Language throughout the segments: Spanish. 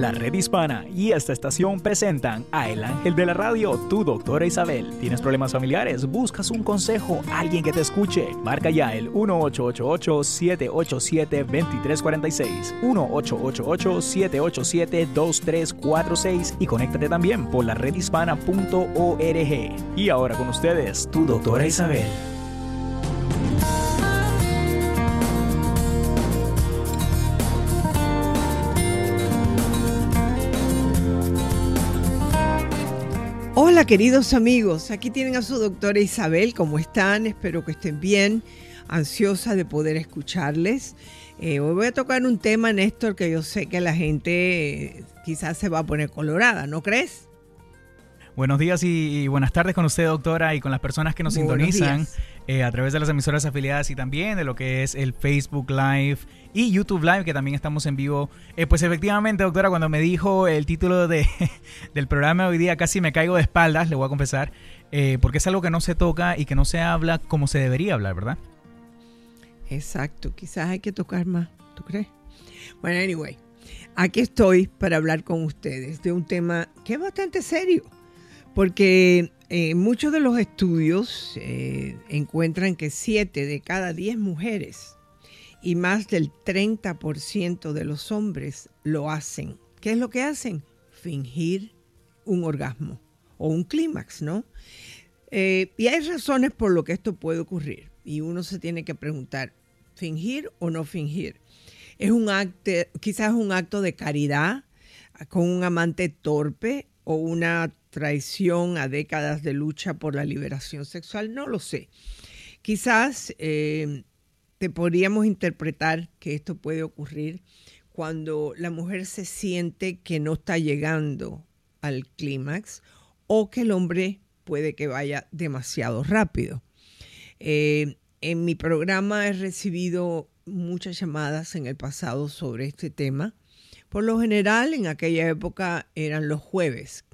La Red Hispana y esta estación presentan a El Ángel de la Radio, tu doctora Isabel. ¿Tienes problemas familiares? ¿Buscas un consejo? ¿Alguien que te escuche? Marca ya el 1888-787-2346, 1888-787-2346 y conéctate también por la redhispana.org. Y ahora con ustedes, tu doctora Isabel. Queridos amigos, aquí tienen a su doctora Isabel, ¿cómo están? Espero que estén bien, ansiosa de poder escucharles. Eh, hoy voy a tocar un tema, Néstor, que yo sé que la gente eh, quizás se va a poner colorada, ¿no crees? Buenos días y, buenas tardes con usted, doctora, y con las personas que nos sintonizan eh, a través de las emisoras afiliadas y también de lo que es el Facebook Live y YouTube Live, que también estamos en vivo. Eh, pues efectivamente, doctora, cuando me dijo el título de, del programa hoy día, casi me caigo de espaldas, le voy a confesar, eh, porque es algo que no se toca y que no se habla como se debería hablar, ¿verdad? Exacto, quizás hay que tocar más, ¿tú crees? Bueno, anyway, aquí estoy para hablar con ustedes de un tema que es bastante serio porque eh, muchos de los estudios eh, encuentran que 7 de cada 10 mujeres y más del 30% de los hombres lo hacen. ¿Qué es lo que hacen? Fingir un orgasmo o un clímax, ¿no? Eh, y hay razones por lo que esto puede ocurrir. Y uno se tiene que preguntar, ¿fingir o no fingir? Es un acto, quizás un acto de caridad con un amante torpe o una traición a décadas de lucha por la liberación sexual, no lo sé. Quizás eh, te podríamos interpretar que esto puede ocurrir cuando la mujer se siente que no está llegando al clímax o que el hombre puede que vaya demasiado rápido. Eh, en mi programa he recibido muchas llamadas en el pasado sobre este tema. Por lo general, en aquella época eran los jueves,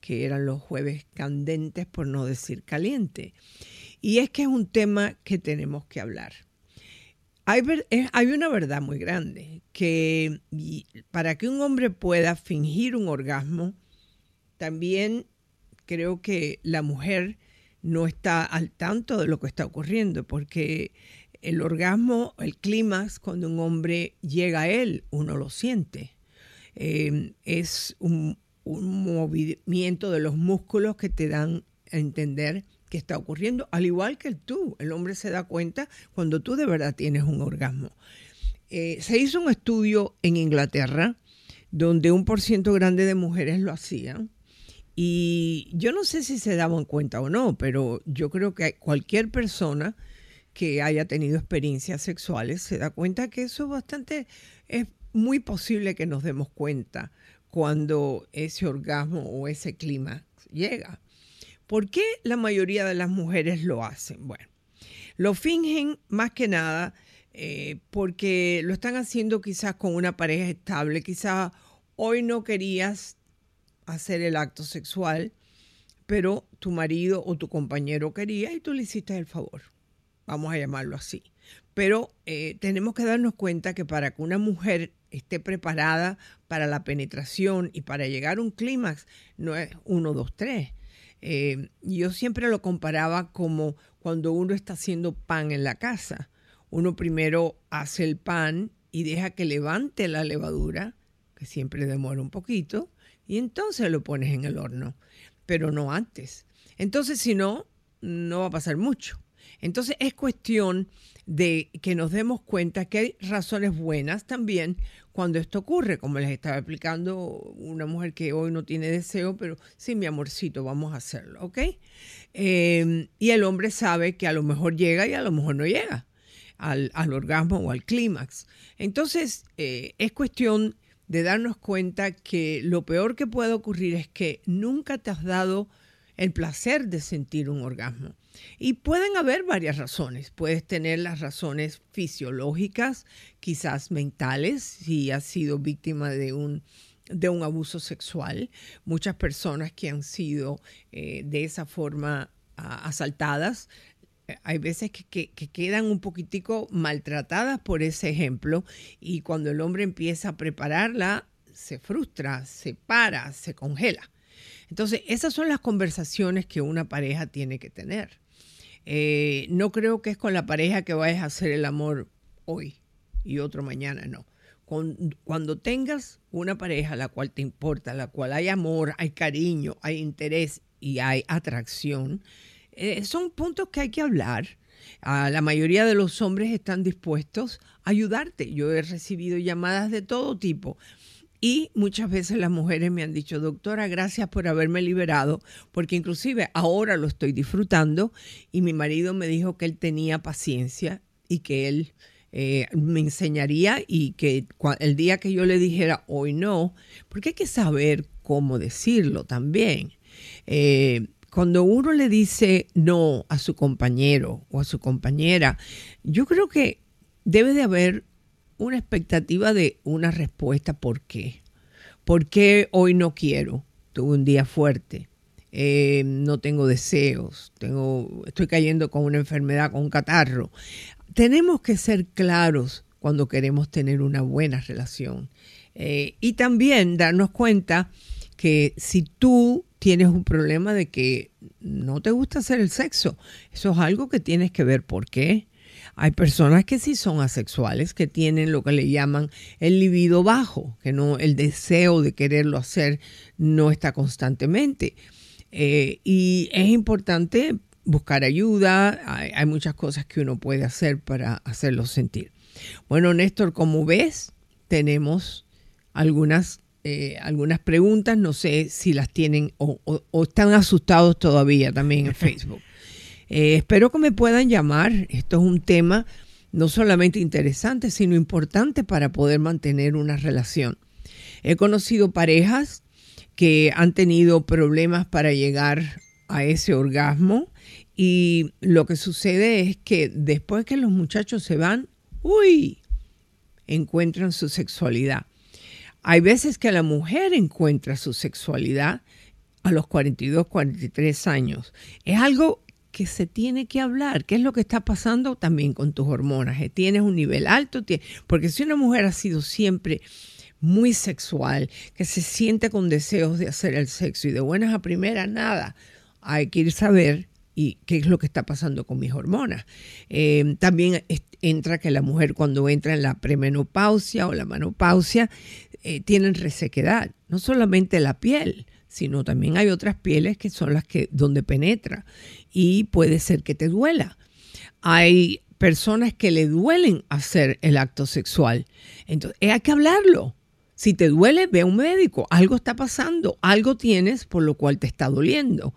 que eran los jueves candentes, por no decir caliente. Y es que es un tema que tenemos que hablar. Hay, una verdad muy grande, que para que un hombre pueda fingir un orgasmo, también creo que la mujer no está al tanto de lo que está ocurriendo, porque el orgasmo, el clímax, cuando un hombre llega a él, uno lo siente. Eh, es un, un movimiento de los músculos que te dan a entender que está ocurriendo, al igual que tú. El hombre se da cuenta cuando tú de verdad tienes un orgasmo. Eh, se hizo un estudio en Inglaterra donde un por ciento grande de mujeres lo hacían. Y yo no sé si se daban cuenta o no, pero yo creo que cualquier persona que haya tenido experiencias sexuales se da cuenta que eso es bastante, es muy posible que nos demos cuenta cuando ese orgasmo o ese clima llega. ¿Por qué la mayoría de las mujeres lo hacen? Bueno, lo fingen más que nada eh, porque lo están haciendo quizás con una pareja estable, quizás hoy no querías hacer el acto sexual, pero tu marido o tu compañero quería y tú le hiciste el favor. Vamos a llamarlo así. Pero eh, tenemos que darnos cuenta que para que una mujer esté preparada para la penetración y para llegar a un clímax, no es uno, dos, tres. Eh, yo siempre lo comparaba como cuando uno está haciendo pan en la casa. Uno primero hace el pan y deja que levante la levadura, que siempre demora un poquito, y entonces lo pones en el horno, pero no antes. Entonces, si no, no va a pasar mucho. Entonces es cuestión de que nos demos cuenta que hay razones buenas también cuando esto ocurre, como les estaba explicando una mujer que hoy no tiene deseo, pero sí, mi amorcito, vamos a hacerlo, ¿ok? Em, y el hombre sabe que a lo mejor llega y a lo mejor no llega al, orgasmo o al clímax. Entonces, eh, es cuestión de darnos cuenta que lo peor que puede ocurrir es que nunca te has dado el placer de sentir un orgasmo. Y pueden haber varias razones. Puedes tener las razones fisiológicas, quizás mentales, si has sido víctima de un, de un abuso sexual. Muchas personas que han sido eh, de esa forma asaltadas, eh, hay veces que, que, quedan un poquitico maltratadas por ese ejemplo y cuando el hombre empieza a prepararla, se frustra, se para, se congela. Entonces, esas son las conversaciones que una pareja tiene que tener. Eh, no creo que es con la pareja que vayas a hacer el amor hoy y otro mañana, no. cuando tengas una pareja la cual te importa, la cual hay amor, hay cariño, hay interés y hay atracción, eh, son puntos que hay que hablar. la mayoría de los hombres están dispuestos a ayudarte. Yo he recibido llamadas de todo tipo. Y muchas veces las mujeres me han dicho, doctora, gracias por haberme liberado, porque inclusive ahora lo estoy disfrutando y mi marido me dijo que él tenía paciencia y que él eh, me enseñaría y que el día que yo le dijera hoy no, porque hay que saber cómo decirlo también. Eh, cuando uno le dice no a su compañero o a su compañera, yo creo que debe de haber una expectativa de una respuesta. ¿Por qué? ¿Por qué hoy no quiero? Tuve un día fuerte. Eh, no tengo deseos, tengo, estoy cayendo con una enfermedad, con un catarro. Tenemos que ser claros cuando queremos tener una buena relación. Eh, y también darnos cuenta que si tú tienes un problema de que no te gusta hacer el sexo, eso es algo que tienes que ver por qué. Hay personas que sí son asexuales, que tienen lo que le llaman el libido bajo, que no, el deseo de quererlo hacer no está constantemente. Eh, y es importante buscar ayuda, hay, hay, muchas cosas que uno puede hacer para hacerlo sentir. Bueno, Néstor, como ves, tenemos algunas eh, algunas preguntas, no sé si las tienen o, están asustados todavía también en Facebook. Eh, espero que me puedan llamar. Esto es un tema no solamente interesante, sino importante para poder mantener una relación. He conocido parejas que han tenido problemas para llegar a ese orgasmo y lo que sucede es que después que los muchachos se van, uy, encuentran su sexualidad. Hay veces que la mujer encuentra su sexualidad a los 42, 43 años. Es algo que se tiene que hablar. ¿Qué es lo que está pasando también con tus hormonas? ¿Tienes un nivel alto? Porque si una mujer ha sido siempre muy sexual, que se siente con deseos de hacer el sexo y de buenas a primeras, nada, hay que ir a saber y qué es lo que está pasando con mis hormonas. Eh, también entra que la mujer cuando entra en la premenopausia o la menopausia eh, tienen resequedad, no solamente la piel, sino también hay otras pieles que son las que donde penetra y puede ser que te duela. Hay personas que le duelen hacer el acto sexual. Entonces, hay que hablarlo. Si te duele, ve a un médico. Algo está pasando, algo tienes por lo cual te está doliendo.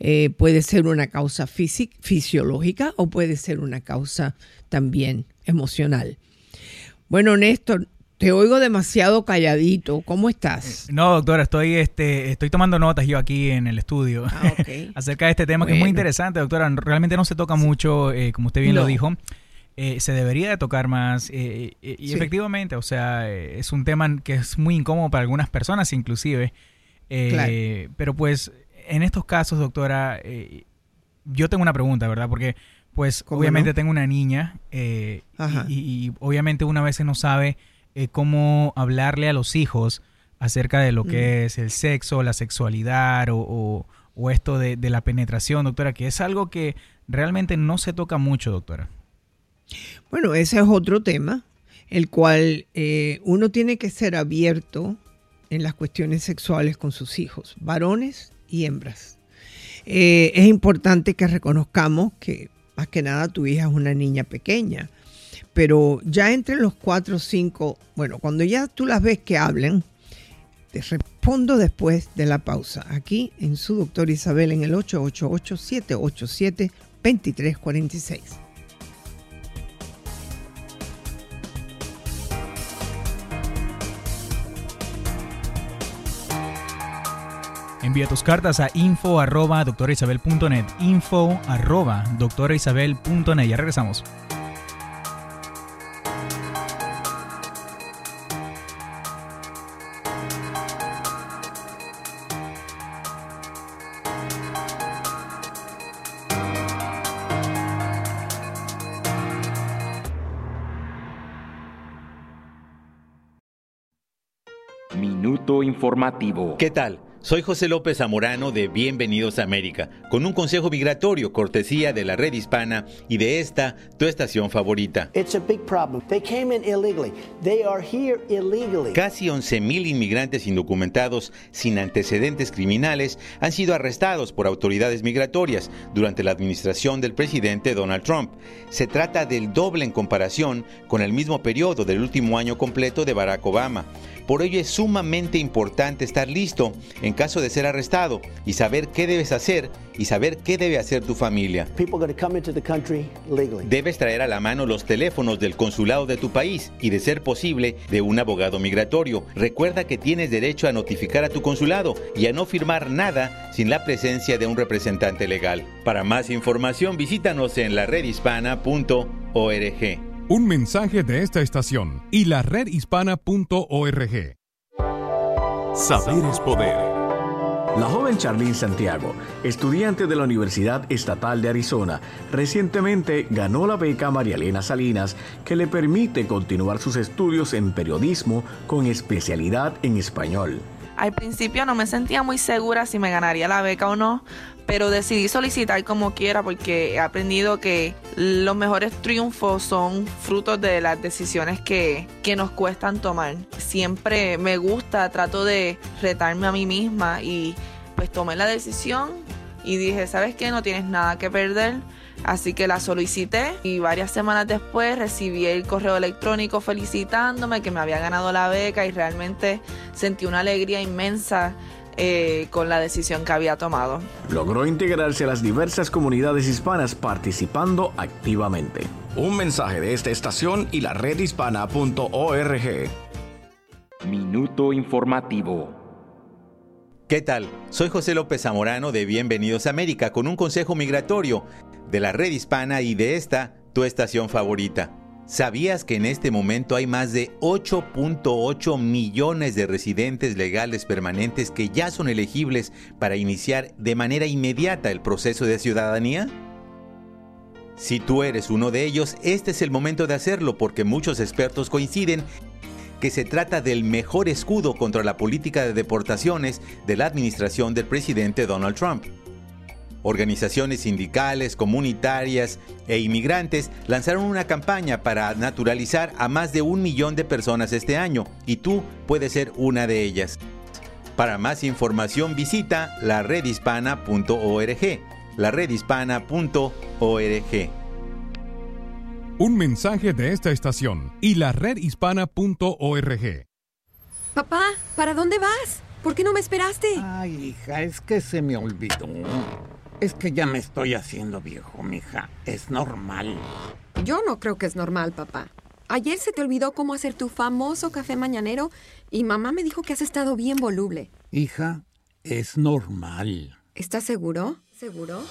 Eh, puede ser una causa fisiológica o puede ser una causa también emocional. Bueno, Néstor, te oigo demasiado calladito. ¿Cómo estás? Eh, no, doctora, estoy, este, estoy tomando notas yo aquí en el estudio ah, acerca de este tema que es muy interesante, doctora. Realmente no se toca mucho, eh, como usted bien lo dijo. Eh, se debería de tocar más y efectivamente, o sea, es un tema que es muy incómodo para algunas personas inclusive. Pero pues en estos casos, doctora, yo tengo una pregunta, ¿verdad? Porque pues obviamente tengo una niña y, y, obviamente una vez no sabe eh, cómo hablarle a los hijos acerca de lo que es el sexo, la sexualidad o, esto de, la penetración, doctora, que es algo que realmente no se toca mucho, doctora. Bueno, ese es otro tema, el cual eh, uno tiene que ser abierto en las cuestiones sexuales con sus hijos, varones y hembras. Eh, es importante que reconozcamos que más que nada tu hija es una niña pequeña pero ya entre los cuatro o cinco, bueno, cuando ya tú las ves que hablen, te respondo después de la pausa, aquí en su doctor Isabel en el 888-787-2346. Envía tus cartas a info arroba doctorisabel.net info arroba doctorisabel.net. Ya regresamos. Informativo. ¿Qué tal? Soy José López Zamorano de Bienvenidos a América, con un consejo migratorio cortesía de la red hispana y de esta, tu estación favorita. Casi 11.000 inmigrantes indocumentados sin antecedentes criminales han sido arrestados por autoridades migratorias durante la administración del presidente Donald Trump. Se trata del doble en comparación con el mismo periodo del último año completo de Barack Obama. Por ello es sumamente importante estar listo en caso de ser arrestado y saber qué debes hacer y saber qué debe hacer tu familia. Debes traer a la mano los teléfonos del consulado de tu país y de ser posible de un abogado migratorio. Recuerda que tienes derecho a notificar a tu consulado y a no firmar nada sin la presencia de un representante legal. Para más información visítanos en la redhispana.org. Un mensaje de esta estación y la redhispana.org. Saber es poder. La joven Charlene Santiago, estudiante de la Universidad Estatal de Arizona, recientemente ganó la beca María Elena Salinas que le permite continuar sus estudios en periodismo con especialidad en español. Al principio no me sentía muy segura si me ganaría la beca o no, pero decidí solicitar como quiera porque he aprendido que los mejores triunfos son frutos de las decisiones que, que nos cuestan tomar. Siempre me gusta, trato de retarme a mí misma y pues tomé la decisión y dije, ¿sabes qué? No tienes nada que perder Así que la solicité y varias semanas después recibí el correo electrónico felicitándome que me había ganado la beca y realmente sentí una alegría inmensa eh, con la decisión que había tomado. Logró integrarse a las diversas comunidades hispanas participando activamente. Un mensaje de esta estación y la redhispana.org. Minuto informativo. ¿Qué tal? Soy José López Zamorano de Bienvenidos a América con un consejo migratorio de la red hispana y de esta, tu estación favorita. ¿Sabías que en este momento hay más de 8.8 millones de residentes legales permanentes que ya son elegibles para iniciar de manera inmediata el proceso de ciudadanía? Si tú eres uno de ellos, este es el momento de hacerlo porque muchos expertos coinciden que se trata del mejor escudo contra la política de deportaciones de la administración del presidente Donald Trump. Organizaciones sindicales, comunitarias e inmigrantes lanzaron una campaña para naturalizar a más de un millón de personas este año y tú puedes ser una de ellas. Para más información visita la redhispana.org. La redhispana.org. Un mensaje de esta estación y la redhispana.org. Papá, ¿para dónde vas? ¿Por qué no me esperaste? Ay, hija, es que se me olvidó. Es que ya me estoy haciendo viejo, mija. Es normal. Yo no creo que es normal, papá. Ayer se te olvidó cómo hacer tu famoso café mañanero y mamá me dijo que has estado bien voluble. Hija, es normal. ¿Estás seguro? ¿Seguro?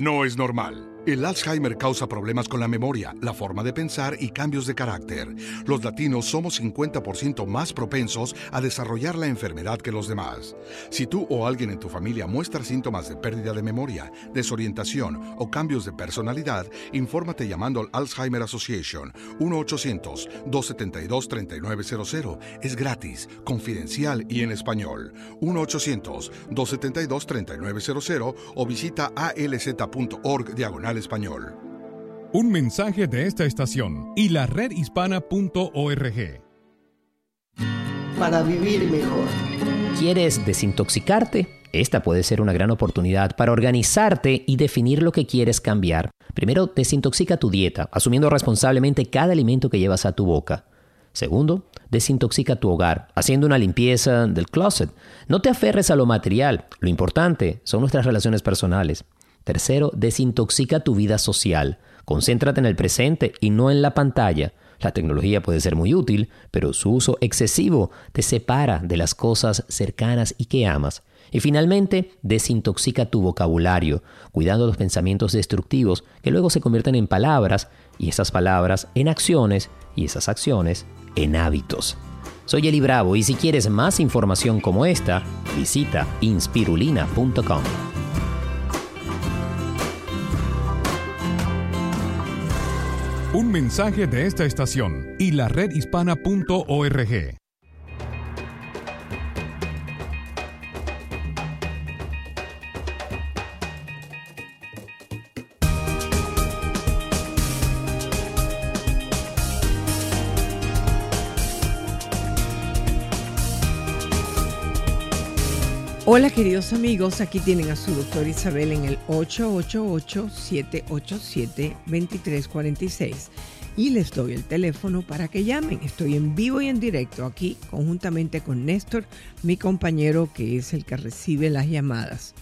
No es normal. El Alzheimer causa problemas con la memoria, la forma de pensar y cambios de carácter. Los latinos somos 50% más propensos a desarrollar la enfermedad que los demás. Si tú o alguien en tu familia muestra síntomas de pérdida de memoria, desorientación o cambios de personalidad, infórmate llamando al Alzheimer Association 1-800-272-3900. Es gratis, confidencial y en español. 1-800-272-3900 o visita alz.org diagonal español. Un mensaje de esta estación y la redhispana.org. Para vivir mejor. ¿Quieres desintoxicarte? Esta puede ser una gran oportunidad para organizarte y definir lo que quieres cambiar. Primero, desintoxica tu dieta, asumiendo responsablemente cada alimento que llevas a tu boca. Segundo, desintoxica tu hogar, haciendo una limpieza del closet. No te aferres a lo material, lo importante son nuestras relaciones personales. Tercero, desintoxica tu vida social. Concéntrate en el presente y no en la pantalla. La tecnología puede ser muy útil, pero su uso excesivo te separa de las cosas cercanas y que amas. Y finalmente, desintoxica tu vocabulario, cuidando los pensamientos destructivos que luego se convierten en palabras y esas palabras en acciones y esas acciones en hábitos. Soy Eli Bravo y si quieres más información como esta, visita inspirulina.com. Un mensaje de esta estación y la redhispana.org. Hola queridos amigos, aquí tienen a su doctor Isabel en el 888-787-2346 y les doy el teléfono para que llamen. Estoy en vivo y en directo aquí conjuntamente con Néstor, mi compañero que es el que recibe las llamadas.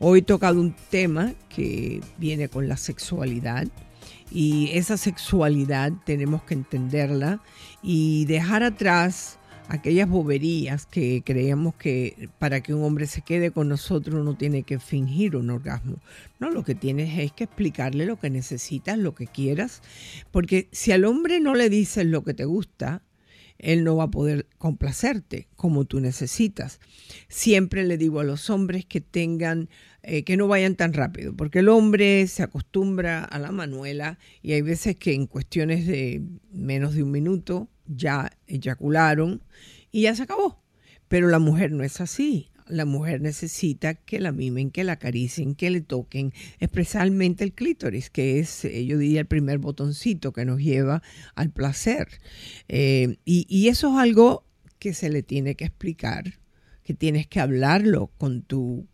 Hoy he tocado un tema que viene con la sexualidad y esa sexualidad tenemos que entenderla y dejar atrás aquellas boberías que creemos que para que un hombre se quede con nosotros uno tiene que fingir un orgasmo. No, lo que tienes es que explicarle lo que necesitas, lo que quieras, porque si al hombre no le dices lo que te gusta, él no va a poder complacerte como tú necesitas. Siempre le digo a los hombres que tengan, eh, que no vayan tan rápido, porque el hombre se acostumbra a la manuela y hay veces que en cuestiones de menos de un minuto ya eyacularon y ya se acabó. Pero la mujer no es así. La mujer necesita que la mimen, que la acaricien, que le toquen, especialmente el clítoris, que es, eh, yo diría, el primer botoncito que nos lleva al placer. Eh, y, y eso es algo que se le tiene que explicar, que tienes que hablarlo con tu,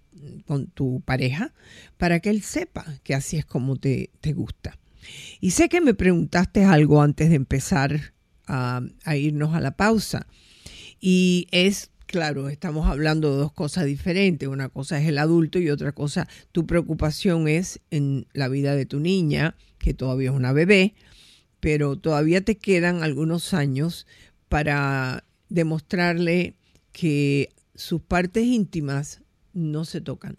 con tu pareja para que él sepa que así es como te, te gusta. Y sé que me preguntaste algo antes de empezar a, irnos a la pausa. Y es claro, estamos hablando de dos cosas diferentes. Una cosa es el adulto y otra cosa, tu preocupación es en la vida de tu niña, que todavía es una bebé, pero todavía te quedan algunos años para demostrarle que sus partes íntimas no se tocan.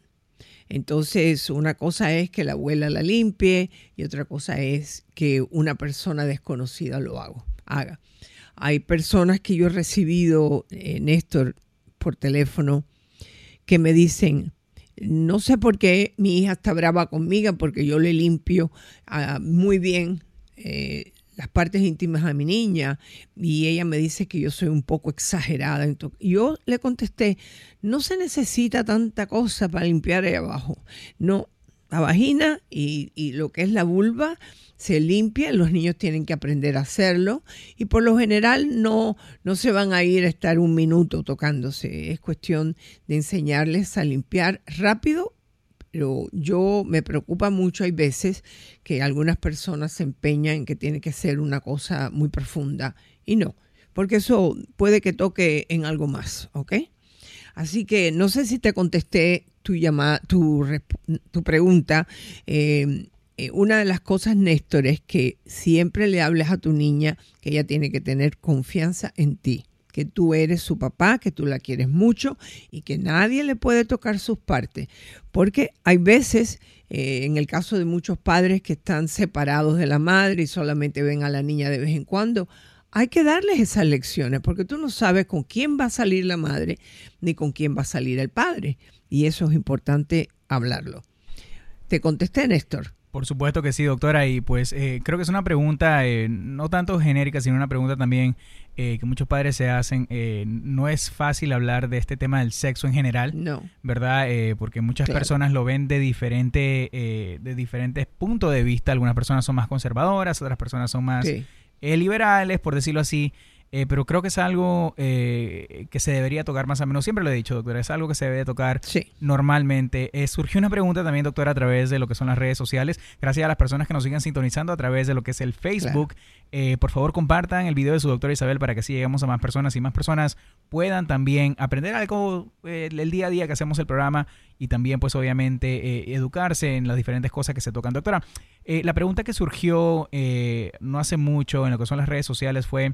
Entonces, una cosa es que la abuela la limpie y otra cosa es que una persona desconocida lo haga haga. Hay personas que yo he recibido, eh, Néstor, por teléfono, que me dicen, no sé por qué mi hija está brava conmigo, porque yo le limpio ah, muy bien eh, las partes íntimas a mi niña y ella me dice que yo soy un poco exagerada. yo le contesté, no se necesita tanta cosa para limpiar ahí abajo. No, la vagina y, lo que es la vulva se limpia, los niños tienen que aprender a hacerlo y por lo general no, no se van a ir a estar un minuto tocándose, es cuestión de enseñarles a limpiar rápido, pero yo me preocupa mucho, hay veces que algunas personas se empeñan en que tiene que ser una cosa muy profunda y no, porque eso puede que toque en algo más, ¿ok? Así que no sé si te contesté tu, llamada, tu, pregunta. Eh, eh, una de las cosas, Néstor, es que siempre le hables a tu niña que ella tiene que tener confianza en ti, que tú eres su papá, que tú la quieres mucho y que nadie le puede tocar sus partes. Porque hay veces, eh, en el caso de muchos padres que están separados de la madre y solamente ven a la niña de vez en cuando, hay que darles esas lecciones porque tú no sabes con quién va a salir la madre ni con quién va a salir el padre. Y eso es importante hablarlo. Te contesté, Néstor. Por supuesto que sí, doctora. Y pues eh, creo que es una pregunta eh, no tanto genérica, sino una pregunta también eh, que muchos padres se hacen. no es fácil hablar de este tema del sexo en general, no. ¿verdad? porque muchas personas lo ven de, diferente, de diferentes puntos de vista. Algunas personas son más conservadoras, otras personas son más liberales, por decirlo así. Eh, pero creo que es algo eh, que se debería tocar más o menos. Siempre lo he dicho, doctora, es algo que se debe tocar normalmente. Eh, surgió una pregunta también, doctora, a través de lo que son las redes sociales. Gracias a las personas que nos sigan sintonizando a través de lo que es el Facebook. por favor, compartan el video de su doctora Isabel para que así lleguemos a más personas y más personas puedan también aprender algo el día a día que hacemos el programa y también, pues, obviamente, educarse en las diferentes cosas que se tocan. Doctora, la pregunta que surgió no hace mucho en lo que son las redes sociales fue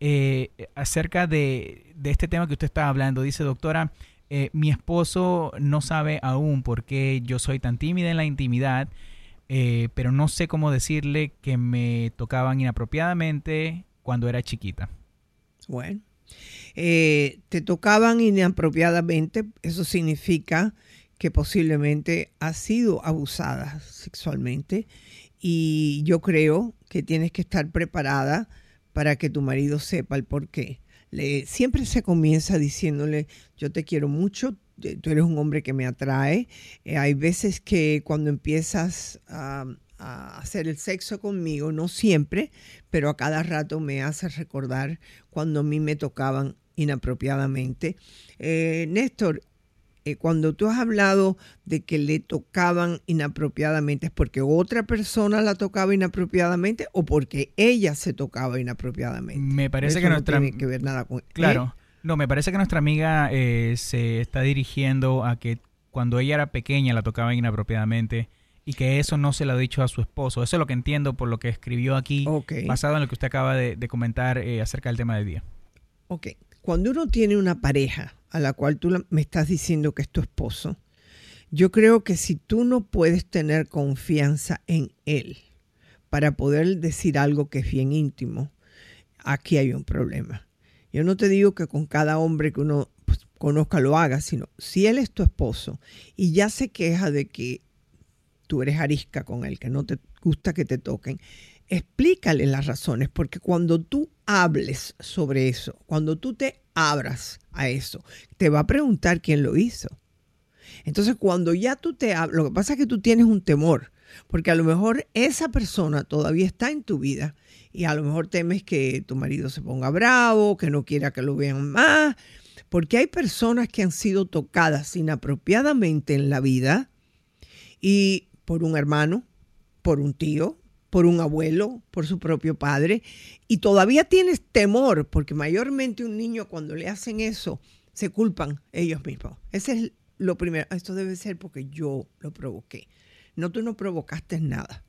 eh, acerca de, este tema que usted está hablando. Dice, doctora, eh, mi esposo no sabe aún por qué yo soy tan tímida en la intimidad, eh, pero no sé cómo decirle que me tocaban inapropiadamente cuando era chiquita. Bueno, te tocaban inapropiadamente, eso significa que posiblemente has sido abusada sexualmente y yo creo que tienes que estar preparada para que tu marido sepa el por qué. Le, siempre se comienza diciéndole, yo te quiero mucho, eh, tú eres un hombre que me atrae. Eh, hay veces que cuando empiezas a, hacer el sexo conmigo, no siempre, pero a cada rato me haces recordar cuando a mí me tocaban inapropiadamente. Eh, Néstor, eh, cuando tú has hablado de que le tocaban inapropiadamente, ¿es porque otra persona la tocaba inapropiadamente o porque ella se tocaba inapropiadamente? Me parece que no nuestra... tiene que ver nada con... Claro. No, me parece que nuestra amiga eh, se está dirigiendo a que cuando ella era pequeña la tocaba inapropiadamente y que eso no se lo ha dicho a su esposo. Eso es lo que entiendo por lo que escribió aquí, basado en lo que usted acaba de, comentar eh, acerca del tema del día. Ok, cuando uno tiene una pareja a la cual tú me estás diciendo que es tu esposo, yo creo que si tú no puedes tener confianza en él para poder decir algo que es bien íntimo, aquí hay un problema. Yo no te digo que con cada hombre que uno pues, conozca lo haga, sino si él es tu esposo y ya se queja de que tú eres arisca con él, que no te gusta que te toquen, explícale las razones, porque cuando tú hables sobre eso, cuando tú te abras a eso, te va a preguntar quién lo hizo. Entonces, cuando ya tú te hablas, lo que pasa es que tú tienes un temor, porque a lo mejor esa persona todavía está en tu vida y a lo mejor temes que tu marido se ponga bravo, que no quiera que lo vean más, porque hay personas que han sido tocadas inapropiadamente en la vida y por un hermano, por un tío, por un abuelo, por su propio padre, y todavía tienes temor, porque mayormente un niño cuando le hacen eso, se culpan ellos mismos. Ese es lo primero. Esto debe ser porque yo lo provoqué. No, tú no provocaste nada.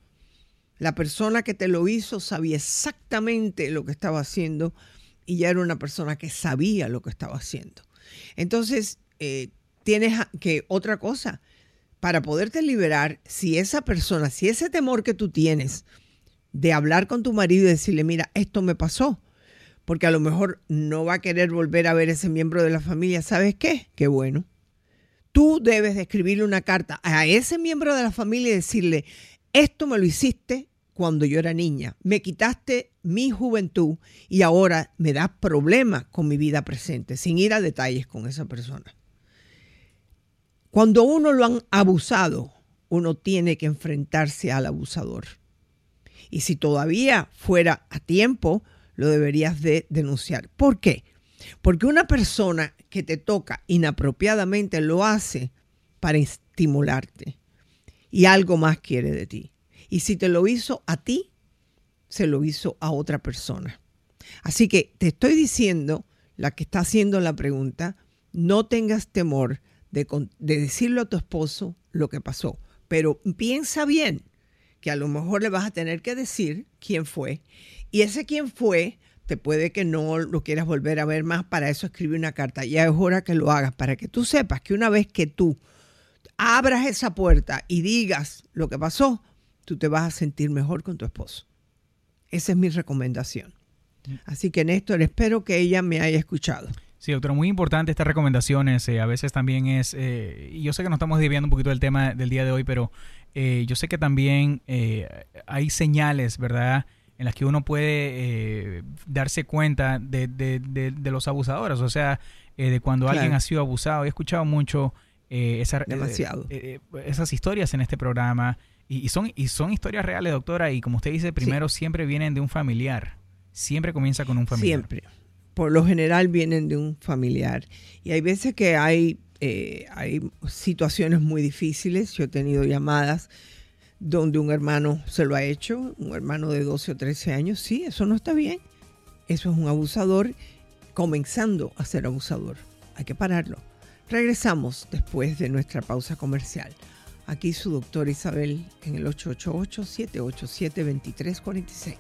La persona que te lo hizo sabía exactamente lo que estaba haciendo y ya era una persona que sabía lo que estaba haciendo. Entonces, eh, tienes que, otra cosa, para poderte liberar, si esa persona, si ese temor que tú tienes de hablar con tu marido y decirle, mira, esto me pasó, porque a lo mejor no va a querer volver a ver ese miembro de la familia, ¿sabes qué? Qué bueno. Tú debes de escribirle una carta a ese miembro de la familia y decirle, esto me lo hiciste cuando yo era niña. Me quitaste mi juventud y ahora me das problemas con mi vida presente, sin ir a detalles con esa persona. Cuando uno lo han abusado, uno tiene que enfrentarse al abusador. Y si todavía fuera a tiempo, lo deberías de denunciar. ¿Por qué? Porque una persona que te toca inapropiadamente lo hace para estimularte y algo más quiere de ti. Y si te lo hizo a ti, se lo hizo a otra persona. Así que te estoy diciendo, la que está haciendo la pregunta, no tengas temor de, de decirle a tu esposo lo que pasó, pero piensa bien que a lo mejor le vas a tener que decir quién fue. Y ese quién fue, te puede que no lo quieras volver a ver más, para eso escribe una carta. Ya es hora que lo hagas, para que tú sepas que una vez que tú abras esa puerta y digas lo que pasó, tú te vas a sentir mejor con tu esposo. Esa es mi recomendación. Así que Néstor, espero que ella me haya escuchado. Sí, doctora, muy importante estas recomendaciones. Eh, a veces también es, eh, yo sé que nos estamos desviando un poquito del tema del día de hoy, pero eh, yo sé que también hay señales, ¿verdad? En las que uno puede darse cuenta de, de, de, los abusadores, o sea, de cuando alguien ha sido abusado. He escuchado mucho esa, esas historias en este programa. Y, son, y son historias reales, doctora, y como usted dice, primero siempre vienen de un familiar. Siempre comienza con un familiar. Siempre. Por lo general vienen de un familiar. Y hay veces que hay, eh, hay situaciones muy difíciles. Yo he tenido llamadas donde un hermano se lo ha hecho, un hermano de 12 o 13 años. Sí, eso no está bien. Eso es un abusador comenzando a ser abusador. Hay que pararlo. Regresamos después de nuestra pausa comercial. Aquí su doctor Isabel en el 888-787-2346.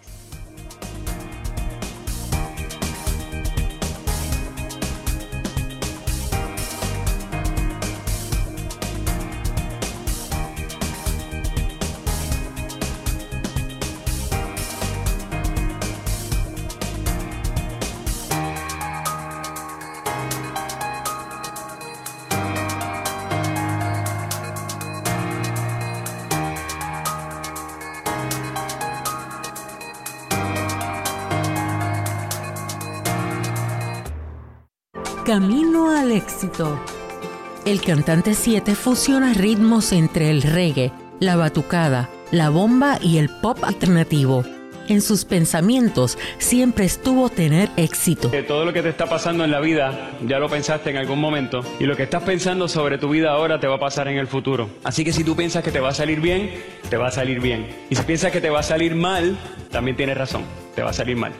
Cantante 7 fusiona ritmos entre el reggae, la batucada, la bomba y el pop alternativo en sus pensamientos siempre estuvo tener éxito. todo lo que te está pasando en la vida ya lo pensaste en algún momento y lo que estás pensando sobre tu vida ahora te va a pasar en el futuro. Así que si tú piensas que te va a salir bien, te va a salir bien. Y si piensas que te va a salir mal, también tienes razón, te va a salir mal.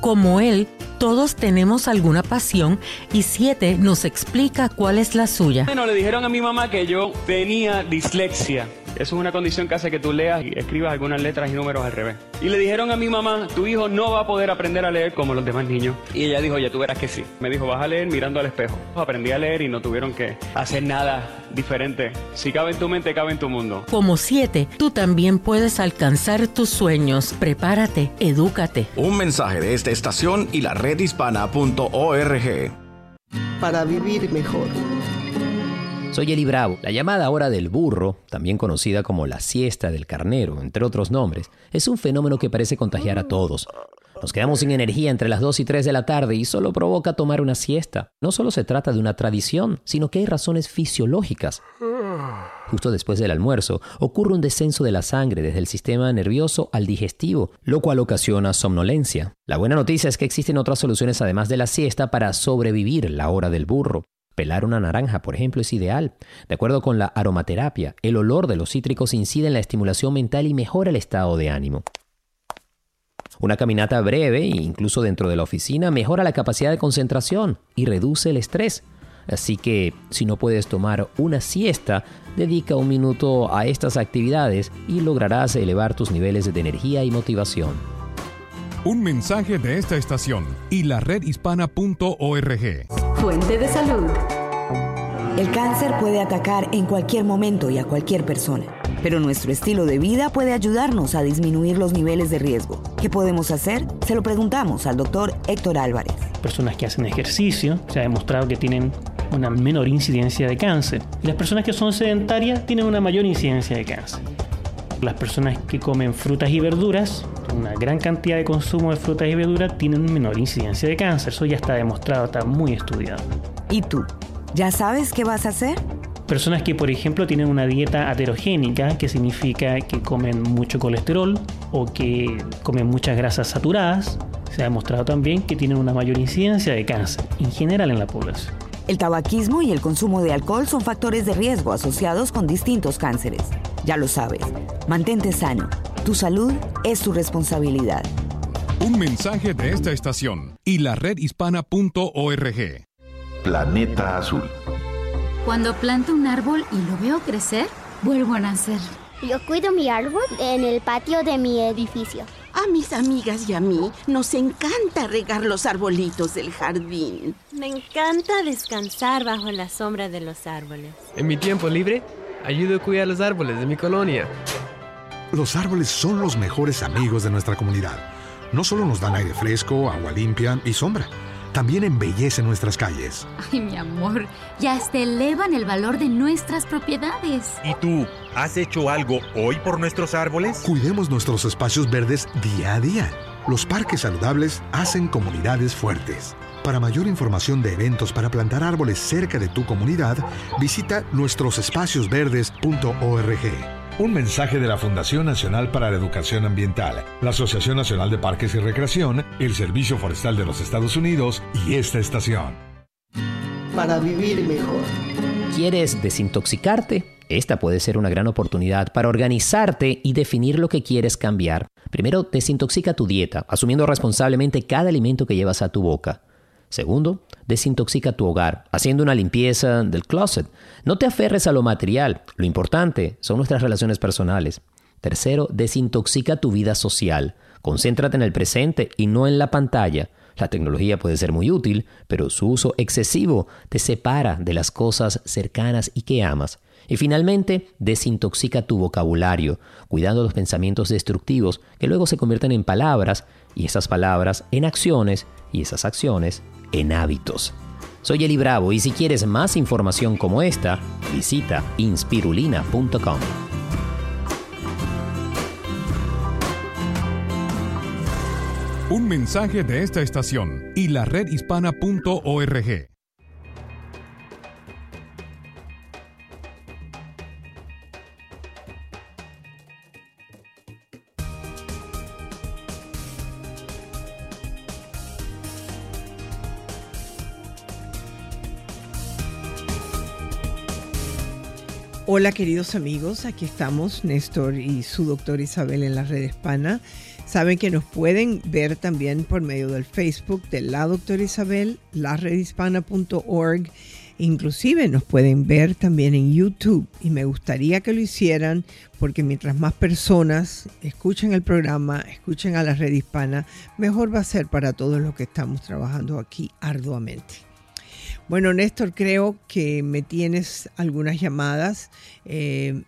Como él, todos tenemos alguna pasión y Siete nos explica cuál es la suya. Bueno, le dijeron a mi mamá que yo tenía dislexia. Eso es una condición que hace que tú leas y escribas algunas letras y números al revés. Y le dijeron a mi mamá, tu hijo no va a poder aprender a leer como los demás niños. Y ella dijo, ya tú verás que sí. Me dijo, vas a leer mirando al espejo. Aprendí a leer y no tuvieron que hacer nada diferente. Si cabe en tu mente, cabe en tu mundo. Como siete, tú también puedes alcanzar tus sueños. Prepárate, edúcate. Un mensaje de esta estación y la redhispana.org. Para vivir mejor. Soy Eli Bravo. La llamada hora del burro, también conocida como la siesta del carnero, entre otros nombres, es un fenómeno que parece contagiar a todos. Nos quedamos sin energía entre las 2 y 3 de la tarde y solo provoca tomar una siesta. No solo se trata de una tradición, sino que hay razones fisiológicas. Justo después del almuerzo ocurre un descenso de la sangre desde el sistema nervioso al digestivo, lo cual ocasiona somnolencia. La buena noticia es que existen otras soluciones además de la siesta para sobrevivir la hora del burro. Pelar una naranja, por ejemplo, es ideal. De acuerdo con la aromaterapia, el olor de los cítricos incide en la estimulación mental y mejora el estado de ánimo. Una caminata breve, incluso dentro de la oficina, mejora la capacidad de concentración y reduce el estrés. Así que si no puedes tomar una siesta, dedica un minuto a estas actividades y lograrás elevar tus niveles de energía y motivación. Un mensaje de esta estación y la redhispana.org. Fuente de salud. El cáncer puede atacar en cualquier momento y a cualquier persona, pero nuestro estilo de vida puede ayudarnos a disminuir los niveles de riesgo. ¿Qué podemos hacer? Se lo preguntamos al doctor Héctor Álvarez. Personas que hacen ejercicio, se ha demostrado que tienen una menor incidencia de cáncer. Y las personas que son sedentarias tienen una mayor incidencia de cáncer. Las personas que comen frutas y verduras, una gran cantidad de consumo de frutas y verduras, tienen menor incidencia de cáncer. Eso ya está demostrado, está muy estudiado. ¿Y tú? ¿Ya sabes qué vas a hacer? Personas que, por ejemplo, tienen una dieta aterogénica, que significa que comen mucho colesterol o que comen muchas grasas saturadas, se ha demostrado también que tienen una mayor incidencia de cáncer en general en la población. El tabaquismo y el consumo de alcohol son factores de riesgo asociados con distintos cánceres. Ya lo sabes, mantente sano. Tu salud es tu responsabilidad. Un mensaje de esta estación y la redhispana.org. Planeta Azul. Cuando planto un árbol y lo veo crecer, vuelvo a nacer. Yo cuido mi árbol en el patio de mi edificio. A mis amigas y a mí nos encanta regar los arbolitos del jardín. Me encanta descansar bajo la sombra de los árboles. En mi tiempo libre, ayudo a cuidar los árboles de mi colonia. Los árboles son los mejores amigos de nuestra comunidad. No solo nos dan aire fresco, agua limpia y sombra, también embellecen nuestras calles. Ay, mi amor, ya hasta elevan el valor de nuestras propiedades. ¿Y tú, has hecho algo hoy por nuestros árboles? Cuidemos nuestros espacios verdes día a día. Los parques saludables hacen comunidades fuertes. Para mayor información de eventos para plantar árboles cerca de tu comunidad, visita nuestrosespaciosverdes.org. Un mensaje de la Fundación Nacional para la Educación Ambiental, la Asociación Nacional de Parques y Recreación, el Servicio Forestal de los Estados Unidos y esta estación. Para vivir mejor. ¿Quieres desintoxicarte? Esta puede ser una gran oportunidad para organizarte y definir lo que quieres cambiar. Primero, desintoxica tu dieta, asumiendo responsablemente cada alimento que llevas a tu boca. Segundo, desintoxica tu hogar, haciendo una limpieza del closet. No te aferres a lo material, lo importante son nuestras relaciones personales. Tercero, desintoxica tu vida social. Concéntrate en el presente y no en la pantalla. La tecnología puede ser muy útil, pero su uso excesivo te separa de las cosas cercanas y que amas. Y finalmente, desintoxica tu vocabulario, cuidando los pensamientos destructivos que luego se convierten en palabras y esas palabras en acciones y esas acciones en hábitos. Soy Eli Bravo y si quieres más información como esta, visita inspirulina.com. Un mensaje de esta estación y la redhispana.org. Hola queridos amigos, aquí estamos Néstor y su doctor Isabel en la red hispana. Saben que nos pueden ver también por medio del Facebook de la doctora Isabel, la redhispana.org. Inclusive nos pueden ver también en YouTube y me gustaría que lo hicieran porque mientras más personas escuchen el programa, escuchen a la red hispana, mejor va a ser para todos los que estamos trabajando aquí arduamente. Bueno, Néstor, creo que me tienes algunas llamadas. Eh,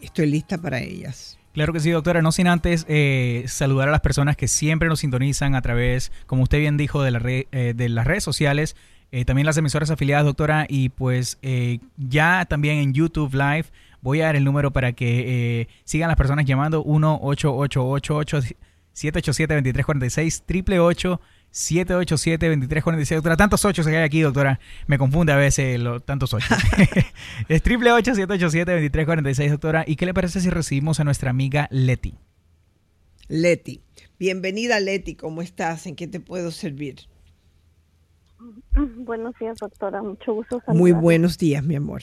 estoy lista para ellas. Claro que sí, doctora. No sin antes eh, saludar a las personas que siempre nos sintonizan a través, como usted bien dijo, de, la eh, de las redes sociales, también las emisoras afiliadas, doctora, y pues ya también en YouTube Live. Voy a dar el número para que sigan las personas llamando 1 888 787 2346 888 787-2346. Doctora, tantos ocho que hay aquí, doctora. Me confunde a veces los tantos ocho. es 888-787-2346, doctora. ¿Y qué le parece si recibimos a nuestra amiga Leti? Leti. Bienvenida, Leti. ¿Cómo estás? ¿En qué te puedo servir? Buenos días, doctora. Mucho gusto Muy buenos días, mi amor.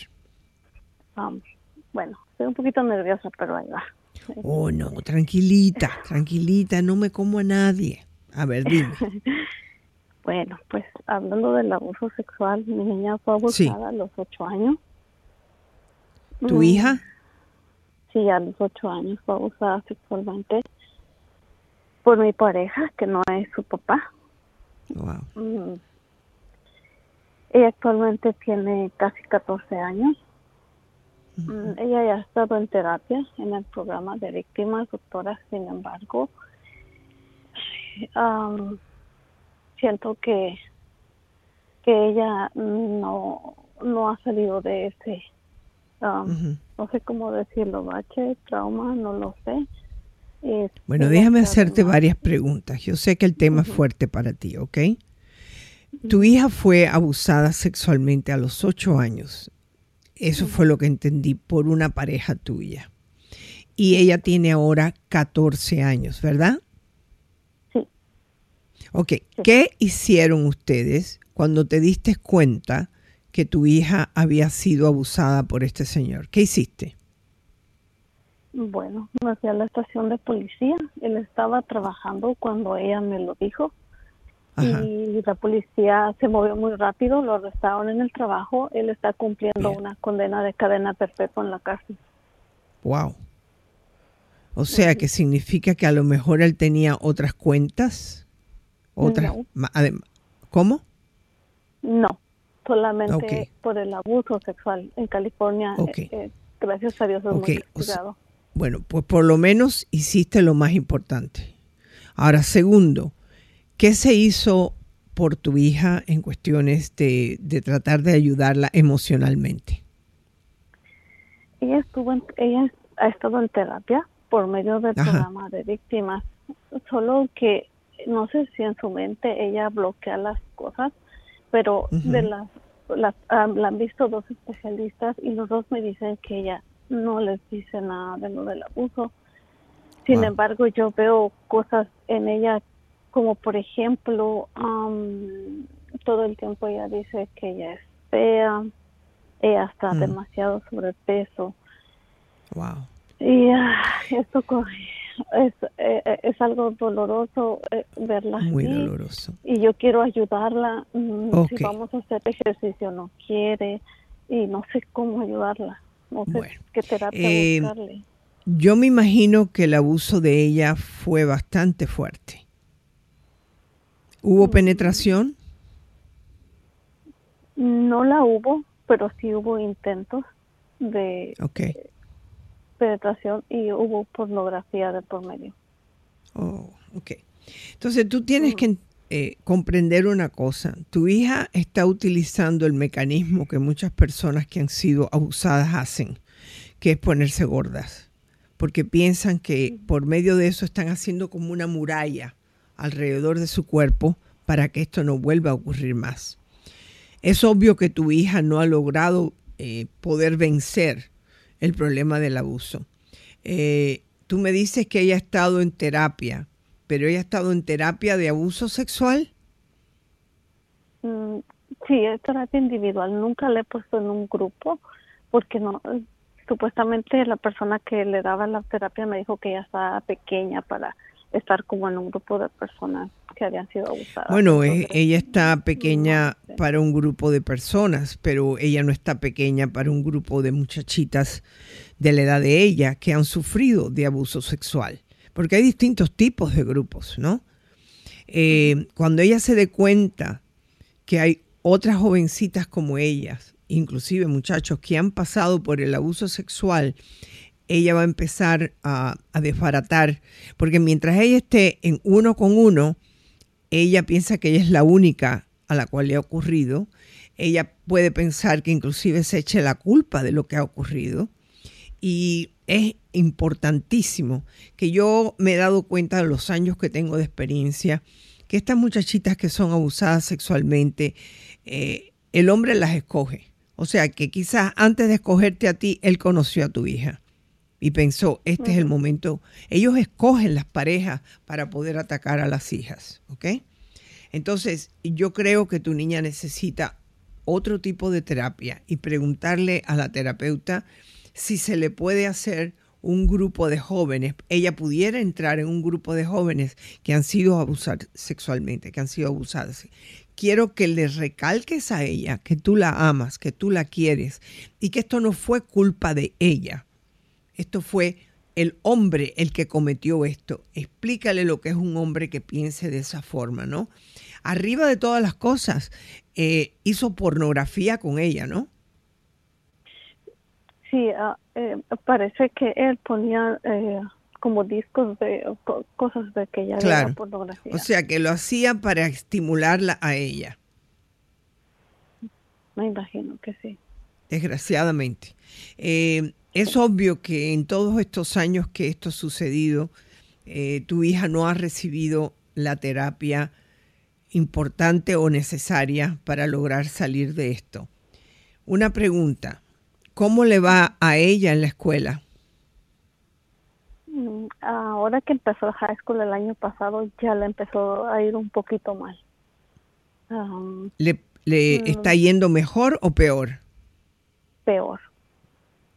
bueno, estoy un poquito nerviosa, pero ahí va. Oh, no, tranquilita, tranquilita. No me como a nadie. A ver, dime. bueno, pues hablando del abuso sexual, mi niña fue abusada a los ocho años. ¿Tu hija? Sí, a los ocho años fue abusada sexualmente por mi pareja, que no es su papá. Wow. Mm. Ella actualmente tiene casi 14 años. Mm, ella ya ha estado en terapia en el programa de víctimas, doctora, sin embargo, siento que que ella no no ha salido de ese no sé cómo decirlo bache trauma no lo sé. Bueno déjame hacerte varias preguntas. Yo sé que el tema es fuerte para ti ¿ok? tu hija fue abusada sexualmente a los ocho años. Eso fue lo que entendí por una pareja tuya. Y ella tiene ahora 14 años ¿verdad? Ok, ¿qué hicieron ustedes cuando te diste cuenta que tu hija había sido abusada por este señor? ¿Qué hiciste? Bueno, me fui a la estación de policía. Él estaba trabajando cuando ella me lo dijo. Y la policía se movió muy rápido, lo arrestaron en el trabajo. Él está cumpliendo una condena de cadena perpetua en la cárcel. Wow. O sea, que significa que a lo mejor él tenía otras cuentas otra. ¿Cómo? No, solamente por el abuso sexual en California. Eh, eh, gracias a Dios es muy bueno, pues por lo menos hiciste lo más importante. Ahora, segundo, ¿qué se hizo por tu hija en cuestiones de, de tratar de ayudarla emocionalmente? Ella estuvo, ella ha estado en terapia por medio del programa de víctimas, solo que no sé si en su mente ella bloquea las cosas, pero de las, las ah, la han visto dos especialistas y los dos me dicen que ella no les dice nada de lo del abuso. Sin embargo, yo veo cosas en ella como por ejemplo, todo el tiempo ella dice que ella es fea, ella está mm. demasiado sobrepeso. Wow. Y uh, esto es, eh, eh, es algo doloroso eh, verla Muy doloroso. Y yo quiero ayudarla. Mm, si vamos a hacer ejercicio, no quiere. Y no sé cómo ayudarla. No sé qué terapia buscarle. Yo me imagino que el abuso de ella fue bastante fuerte. ¿Hubo mm. penetración? No la hubo, pero sí hubo intentos de, okay penetración y hubo pornografía de por medio. Oh, ok. Entonces tú tienes que eh, comprender una cosa. Tu hija está utilizando el mecanismo que muchas personas que han sido abusadas hacen, que es ponerse gordas, porque piensan que por medio de eso están haciendo como una muralla alrededor de su cuerpo para que esto no vuelva a ocurrir más. Es obvio que tu hija no ha logrado eh, poder vencer el problema del abuso. Eh, tú me dices que ella ha estado en terapia, pero ella ha estado en terapia de abuso sexual. Mm, sí, es terapia individual. Nunca la he puesto en un grupo porque no supuestamente la persona que le daba la terapia me dijo que ella estaba pequeña para estar como en un grupo de personas que habían sido abusadas. Bueno, eh, ella está pequeña para un grupo de personas, pero ella no está pequeña para un grupo de muchachitas de la edad de ella que han sufrido de abuso sexual, porque hay distintos tipos de grupos, ¿no? Eh, cuando ella se dé cuenta que hay otras jovencitas como ellas, inclusive muchachos que han pasado por el abuso sexual, ella va a empezar a, desbaratar, porque mientras ella esté en uno con uno, ella piensa que ella es la única a la cual le ha ocurrido, ella puede pensar que inclusive se eche la culpa de lo que ha ocurrido. Y es importantísimo que yo me he dado cuenta de los años que tengo de experiencia que estas muchachitas que son abusadas sexualmente, eh, el hombre las escoge. O sea que quizás antes de escogerte a ti, él conoció a tu hija y pensó, este es el momento. Ellos escogen las parejas para poder atacar a las hijas, ¿ok? Entonces, yo creo que tu niña necesita otro tipo de terapia y preguntarle a la terapeuta si se le puede hacer un grupo de jóvenes, ella pudiera entrar en un grupo de jóvenes que han sido abusados sexualmente, que han sido abusadas. Quiero que le recalques a ella que tú la amas, que tú la quieres y que esto no fue culpa de ella esto fue el hombre el que cometió esto. Explícale lo que es un hombre que piense de esa forma, ¿no? Arriba de todas las cosas, eh, hizo pornografía con ella, ¿no? Sí, ah, eh, parece que él ponía eh, como discos de cosas de que ella claro. pornografía. O sea, que lo hacía para estimularla a ella. Me imagino que sí. Desgraciadamente. Eh, es obvio que en todos estos años que esto ha sucedido, eh, tu hija no ha recibido la terapia importante o necesaria para lograr salir de esto. Una pregunta, ¿cómo le va a ella en la escuela? Mm, ahora que empezó high school el año pasado, ya le empezó a ir un poquito mal. ¿Le, le mm. está yendo mejor o peor? Peor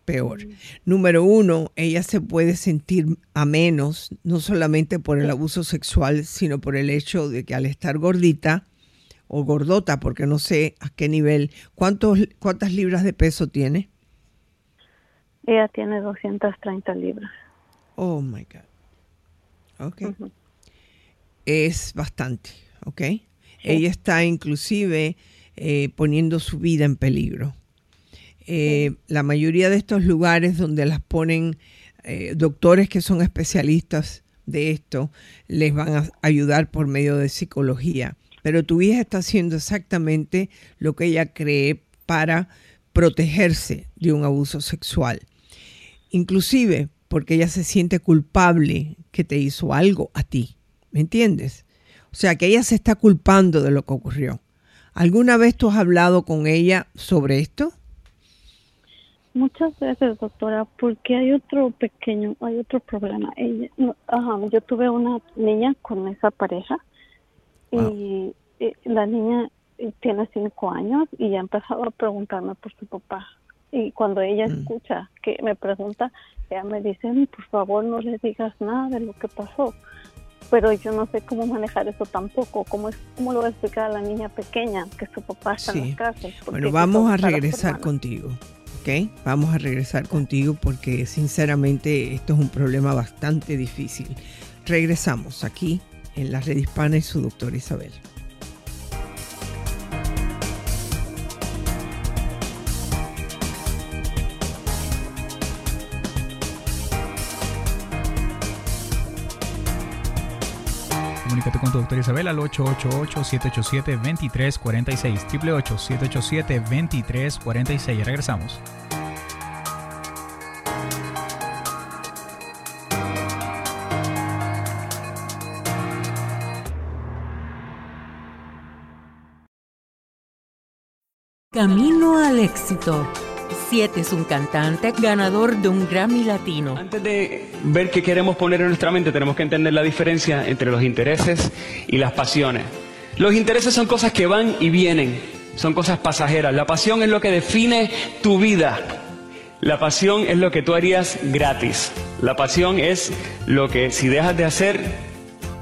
peor. Número uno, ella se puede sentir a menos, no solamente por el abuso sexual, sino por el hecho de que al estar gordita o gordota, porque no sé a qué nivel, ¿cuántos, ¿cuántas libras de peso tiene? Ella tiene 230 libras. Oh, my God. Ok. Es bastante, ¿ok? Ella está inclusive eh, poniendo su vida en peligro. Eh, la mayoría de estos lugares donde las ponen eh, doctores que son especialistas de esto, les van a ayudar por medio de psicología. Pero tu hija está haciendo exactamente lo que ella cree para protegerse de un abuso sexual. Inclusive porque ella se siente culpable que te hizo algo a ti. ¿Me entiendes? O sea, que ella se está culpando de lo que ocurrió. ¿Alguna vez tú has hablado con ella sobre esto? Muchas veces, doctora, porque hay otro pequeño, hay otro problema. Ella, yo tuve una niña con esa pareja y, la niña tiene cinco años y ya empezado a preguntarme por su papá. Y cuando ella mm. escucha que me pregunta, ella me dice, por favor no le digas nada de lo que pasó. Pero yo no sé cómo manejar eso tampoco. ¿Cómo, es, cómo lo voy a explicar a la niña pequeña que su papá está en la cárcel? Bueno, vamos a regresar contigo. Vamos a regresar contigo porque sinceramente esto es un problema bastante difícil. Regresamos aquí en la red hispana y su doctora Isabel. Comunícate con tu doctora Isabel al 888-787-2346. 888-787-2346. Regresamos. Camino al éxito. Siete es un cantante ganador de un Grammy Latino. Antes de ver qué queremos poner en nuestra mente, tenemos que entender la diferencia entre los intereses y las pasiones. Los intereses son cosas que van y vienen, son cosas pasajeras. La pasión es lo que define tu vida. La pasión es lo que tú harías gratis. La pasión es lo que si dejas de hacer,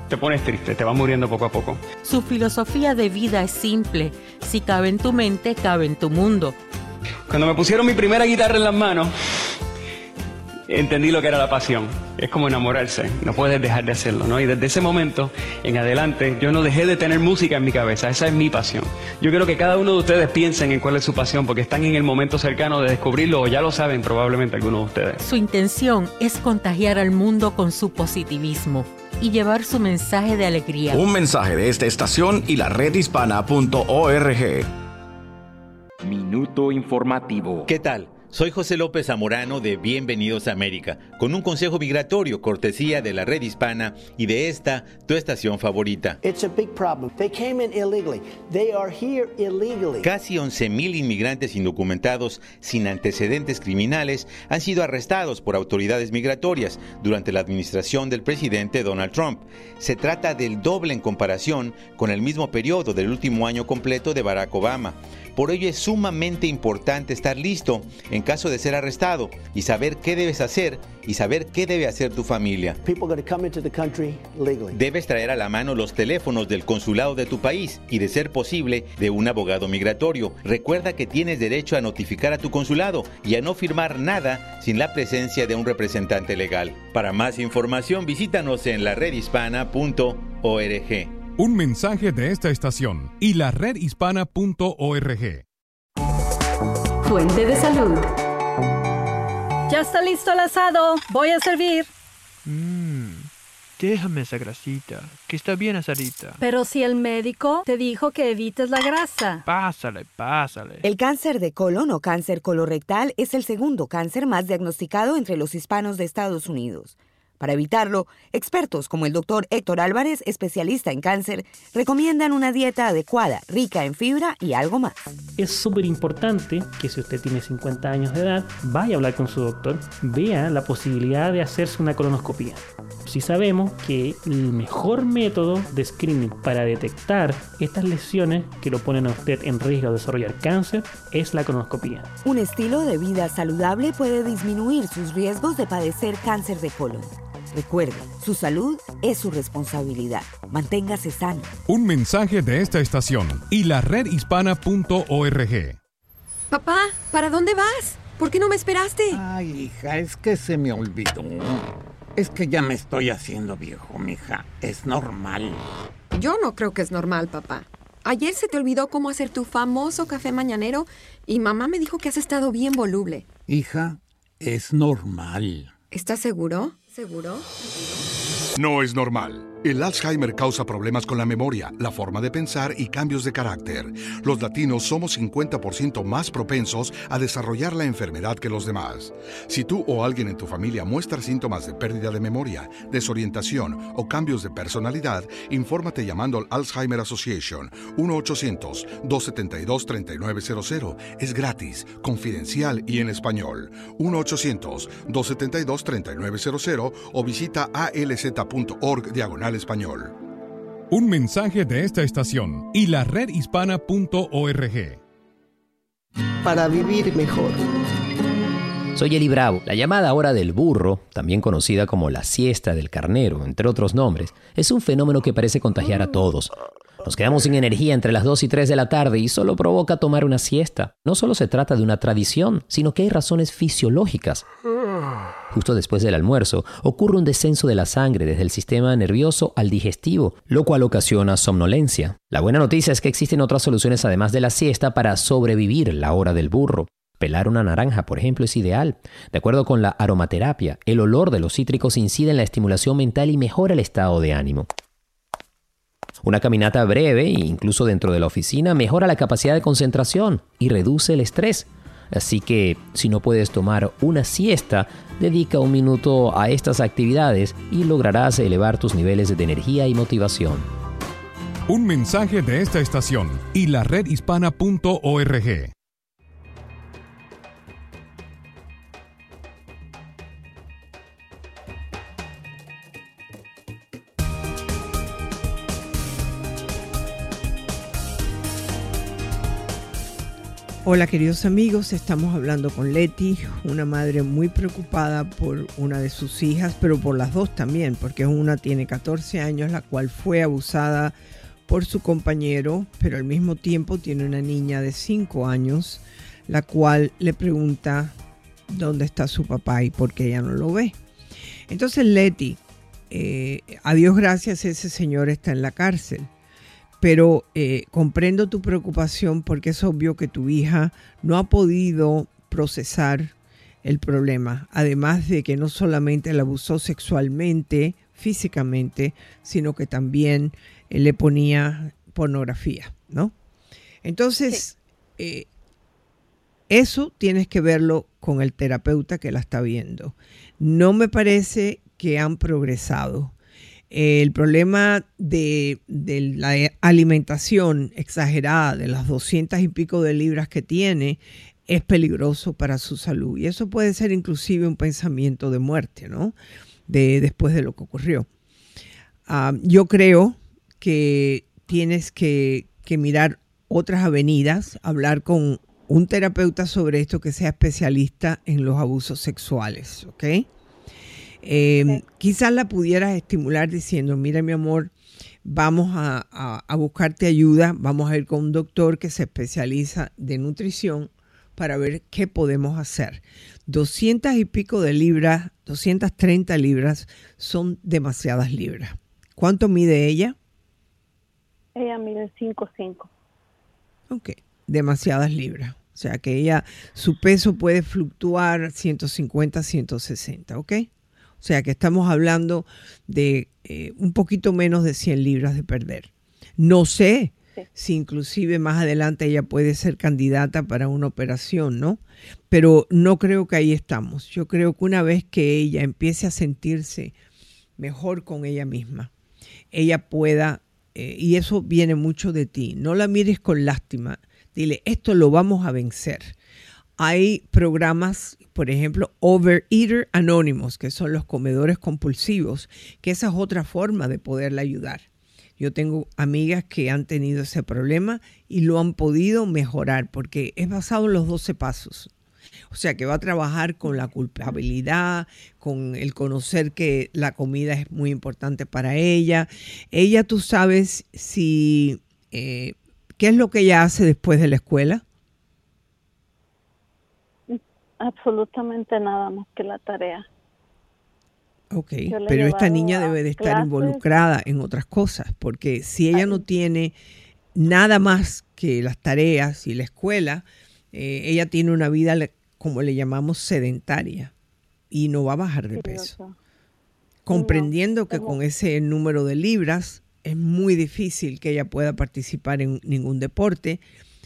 te pones triste, te vas muriendo poco a poco. Su filosofía de vida es simple. Si cabe en tu mente, cabe en tu mundo. Cuando me pusieron mi primera guitarra en las manos, entendí lo que era la pasión. Es como enamorarse, no puedes dejar de hacerlo, ¿no? Y desde ese momento en adelante yo no dejé de tener música en mi cabeza, esa es mi pasión. Yo quiero que cada uno de ustedes piensen en cuál es su pasión, porque están en el momento cercano de descubrirlo, o ya lo saben probablemente algunos de ustedes. Su intención es contagiar al mundo con su positivismo y llevar su mensaje de alegría. Un mensaje de esta estación y la redhispana.org. Minuto informativo. ¿Qué tal? Soy José López Zamorano de Bienvenidos a América, con un consejo migratorio cortesía de la red hispana y de esta, tu estación favorita. Casi 11.000 inmigrantes indocumentados sin antecedentes criminales han sido arrestados por autoridades migratorias durante la administración del presidente Donald Trump. Se trata del doble en comparación con el mismo periodo del último año completo de Barack Obama. Por ello es sumamente importante estar listo en caso de ser arrestado y saber qué debes hacer y saber qué debe hacer tu familia. Debes traer a la mano los teléfonos del consulado de tu país y de ser posible de un abogado migratorio. Recuerda que tienes derecho a notificar a tu consulado y a no firmar nada sin la presencia de un representante legal. Para más información visítanos en la redhispana.org. Un mensaje de esta estación y la redhispana.org. Fuente de salud. Ya está listo el asado. Voy a servir. Mmm, déjame esa grasita, que está bien asadita. Pero si el médico te dijo que evites la grasa. Pásale, pásale. El cáncer de colon o cáncer colorectal es el segundo cáncer más diagnosticado entre los hispanos de Estados Unidos. Para evitarlo, expertos como el doctor Héctor Álvarez, especialista en cáncer, recomiendan una dieta adecuada, rica en fibra y algo más. Es súper importante que si usted tiene 50 años de edad, vaya a hablar con su doctor, vea la posibilidad de hacerse una colonoscopia. Si sabemos que el mejor método de screening para detectar estas lesiones que lo ponen a usted en riesgo de desarrollar cáncer es la colonoscopia. Un estilo de vida saludable puede disminuir sus riesgos de padecer cáncer de colon. Recuerde, su salud es su responsabilidad. Manténgase sano. Un mensaje de esta estación y la redhispana.org. Papá, ¿para dónde vas? ¿Por qué no me esperaste? Ay, hija, es que se me olvidó. Es que ya me estoy haciendo viejo, mija. Es normal. Yo no creo que es normal, papá. Ayer se te olvidó cómo hacer tu famoso café mañanero y mamá me dijo que has estado bien voluble. Hija, es normal. ¿Estás seguro? ¿Seguro? No es normal. El Alzheimer causa problemas con la memoria, la forma de pensar y cambios de carácter. Los latinos somos 50% más propensos a desarrollar la enfermedad que los demás. Si tú o alguien en tu familia muestra síntomas de pérdida de memoria, desorientación o cambios de personalidad, infórmate llamando al Alzheimer Association 1-800-272-3900. Es gratis, confidencial y en español. 1-800-272-3900 o visita alz.org diagonal español. Un mensaje de esta estación y la redhispana.org. Para vivir mejor. Soy Eli Bravo. La llamada hora del burro, también conocida como la siesta del carnero, entre otros nombres, es un fenómeno que parece contagiar a todos. Nos quedamos sin energía entre las 2 y 3 de la tarde y solo provoca tomar una siesta. No solo se trata de una tradición, sino que hay razones fisiológicas. Justo después del almuerzo ocurre un descenso de la sangre desde el sistema nervioso al digestivo, lo cual ocasiona somnolencia. La buena noticia es que existen otras soluciones además de la siesta para sobrevivir la hora del burro. Pelar una naranja, por ejemplo, es ideal. De acuerdo con la aromaterapia, el olor de los cítricos incide en la estimulación mental y mejora el estado de ánimo. Una caminata breve, incluso dentro de la oficina, mejora la capacidad de concentración y reduce el estrés. Así que si no puedes tomar una siesta, dedica un minuto a estas actividades y lograrás elevar tus niveles de energía y motivación. Un mensaje de esta estación y la redhispana.org. Hola queridos amigos, estamos hablando con Leti, una madre muy preocupada por una de sus hijas, pero por las dos también, porque una tiene 14 años, la cual fue abusada por su compañero, pero al mismo tiempo tiene una niña de 5 años, la cual le pregunta dónde está su papá y por qué ella no lo ve. Entonces Leti, eh, a Dios gracias, ese señor está en la cárcel pero eh, comprendo tu preocupación porque es obvio que tu hija no ha podido procesar el problema, además de que no solamente la abusó sexualmente, físicamente, sino que también eh, le ponía pornografía, ¿no? Entonces, eh, eso tienes que verlo con el terapeuta que la está viendo. No me parece que han progresado el problema de, la alimentación exagerada, de las doscientas y pico de libras que tiene, es peligroso para su salud. Y eso puede ser inclusive un pensamiento de muerte, ¿no? De, después de lo que ocurrió. Ah, yo creo que tienes que, que mirar otras avenidas, hablar con un terapeuta sobre esto que sea especialista en los abusos sexuales, ¿ok? Eh, quizás la pudieras estimular diciendo, mira mi amor, vamos a, buscarte ayuda, vamos a ir con un doctor que se especializa de nutrición para ver qué podemos hacer. 200 y pico de libras, 230 libras son demasiadas libras. ¿Cuánto mide ella? Ella mide 5'5". Ok, demasiadas libras. O sea que ella, su peso puede fluctuar 150, 160, ¿ok? O sea que estamos hablando de eh, un poquito menos de 100 libras de perder. No sé si inclusive más adelante ella puede ser candidata para una operación, ¿no? Pero no creo que ahí estamos. Yo creo que una vez que ella empiece a sentirse mejor con ella misma, ella pueda, eh, y eso viene mucho de ti, no la mires con lástima, dile, esto lo vamos a vencer. Hay programas por ejemplo, Overeater Anonymous, que son los comedores compulsivos, que esa es otra forma de poderle ayudar. Yo tengo amigas que han tenido ese problema y lo han podido mejorar porque es basado en los 12 pasos. O sea que va a trabajar con la culpabilidad, con el conocer que la comida es muy importante para ella. Ella, tú sabes si, eh, ¿qué es lo que ella hace después de la escuela? Absolutamente nada más que la tarea. Ok, pero esta niña debe de estar involucrada en otras cosas, porque si ella no tiene nada más que las tareas y la escuela, eh, ella tiene una vida, como le llamamos, sedentaria y no va a bajar de peso. Comprendiendo que con ese número de libras es muy difícil que ella pueda participar en ningún deporte,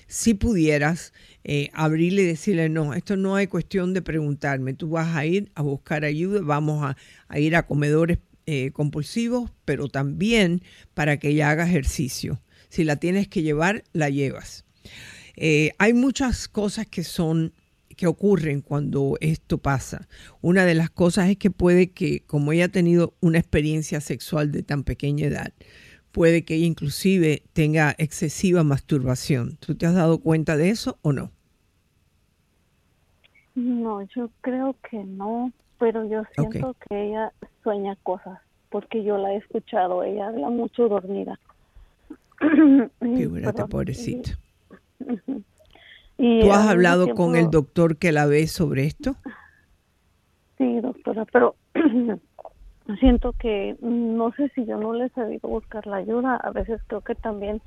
si pudieras eh, abrirle y decirle, no, esto no hay cuestión de preguntarme, tú vas a ir a buscar ayuda, vamos a, ir a comedores eh, compulsivos, pero también para que ella haga ejercicio. Si la tienes que llevar, la llevas. Eh, hay muchas cosas que son que ocurren cuando esto pasa. Una de las cosas es que puede que, como ella ha tenido una experiencia sexual de tan pequeña edad, puede que inclusive tenga excesiva masturbación. ¿Tú te has dado cuenta de eso o no? No, yo creo que no, pero yo siento que ella sueña cosas, porque yo la he escuchado, ella habla mucho dormida. Figúrate, pobrecita. ¿Tú has hablado con el doctor que la ve sobre esto? Sí, doctora, pero siento que no sé si yo no les he sabido buscar la ayuda. A veces creo que también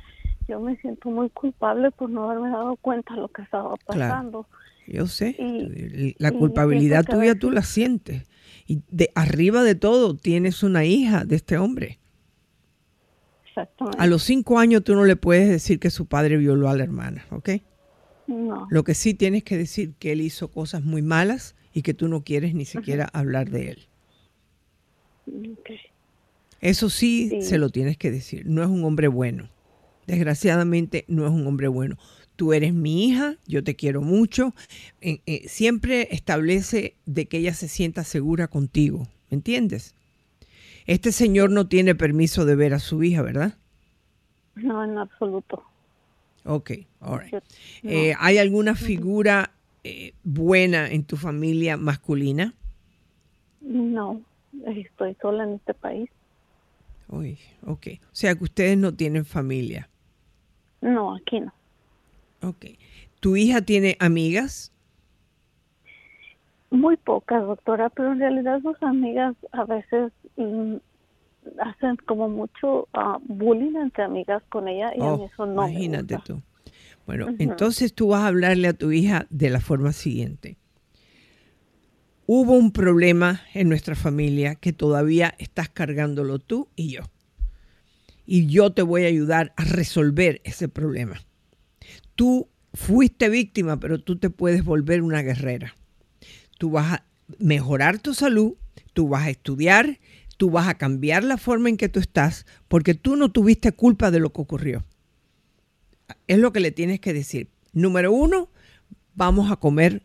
yo me siento muy culpable por no haberme dado cuenta de lo que estaba pasando. yo sé, la culpabilidad tuya tú la sientes. Y de arriba de todo tienes una hija de este hombre. Exactamente. A los cinco años tú no le puedes decir que su padre violó a la hermana, ¿ok? No. Lo que sí tienes que decir que él hizo cosas muy malas y que tú no quieres ni siquiera hablar de él. Eso sí, se lo tienes que decir. No es un hombre bueno. Desgraciadamente no es un hombre bueno. Tú eres mi hija, yo te quiero mucho. Eh, siempre establece de que ella se sienta segura contigo. ¿Me entiendes? Este señor no tiene permiso de ver a su hija, ¿verdad? No, en absoluto. Ok, all eh, ¿Hay alguna figura eh, buena en tu familia masculina? No, estoy sola en este país. Uy, ok. O sea que ustedes no tienen familia. No, aquí no. Ok. ¿Tu hija tiene amigas? Muy pocas, doctora, pero en realidad sus amigas a veces mm, hacen como mucho uh, bullying entre amigas con ella y oh, eso no Imagínate tú. Bueno, entonces tú vas a hablarle a tu hija de la forma siguiente. Hubo un problema en nuestra familia que todavía estás cargándolo tú y yo. Y yo te voy a ayudar a resolver ese problema. Tú fuiste víctima, pero tú te puedes volver una guerrera. Tú vas a mejorar tu salud, tú vas a estudiar, tú vas a cambiar la forma en que tú estás, porque tú no tuviste culpa de lo que ocurrió. Es lo que le tienes que decir. Número uno, vamos a comer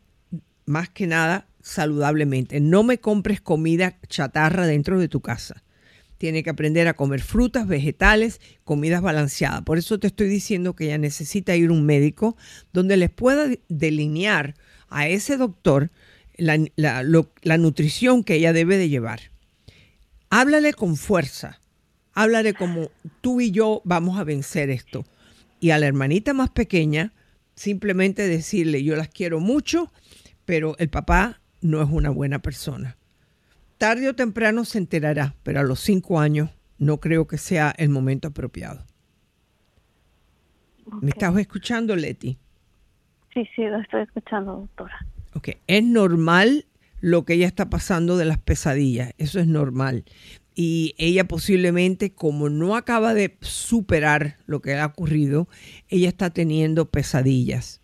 más que nada saludablemente. No me compres comida chatarra dentro de tu casa. Tiene que aprender a comer frutas, vegetales, comidas balanceadas. Por eso te estoy diciendo que ella necesita ir a un médico donde les pueda delinear a ese doctor la, la nutrición que ella debe de llevar. Háblale con fuerza. Háblale como tú y yo vamos a vencer esto. Y a la hermanita más pequeña, simplemente decirle, yo las quiero mucho, pero el papá no es una buena persona. Tarde o temprano se enterará, pero a los cinco años no creo que sea el momento apropiado. ¿Me estás escuchando, Leti? Sí, sí, lo estoy escuchando, doctora. Ok, es normal lo que ella está pasando de las pesadillas, eso es normal. Y ella posiblemente, como no acaba de superar lo que le ha ocurrido, ella está teniendo pesadillas.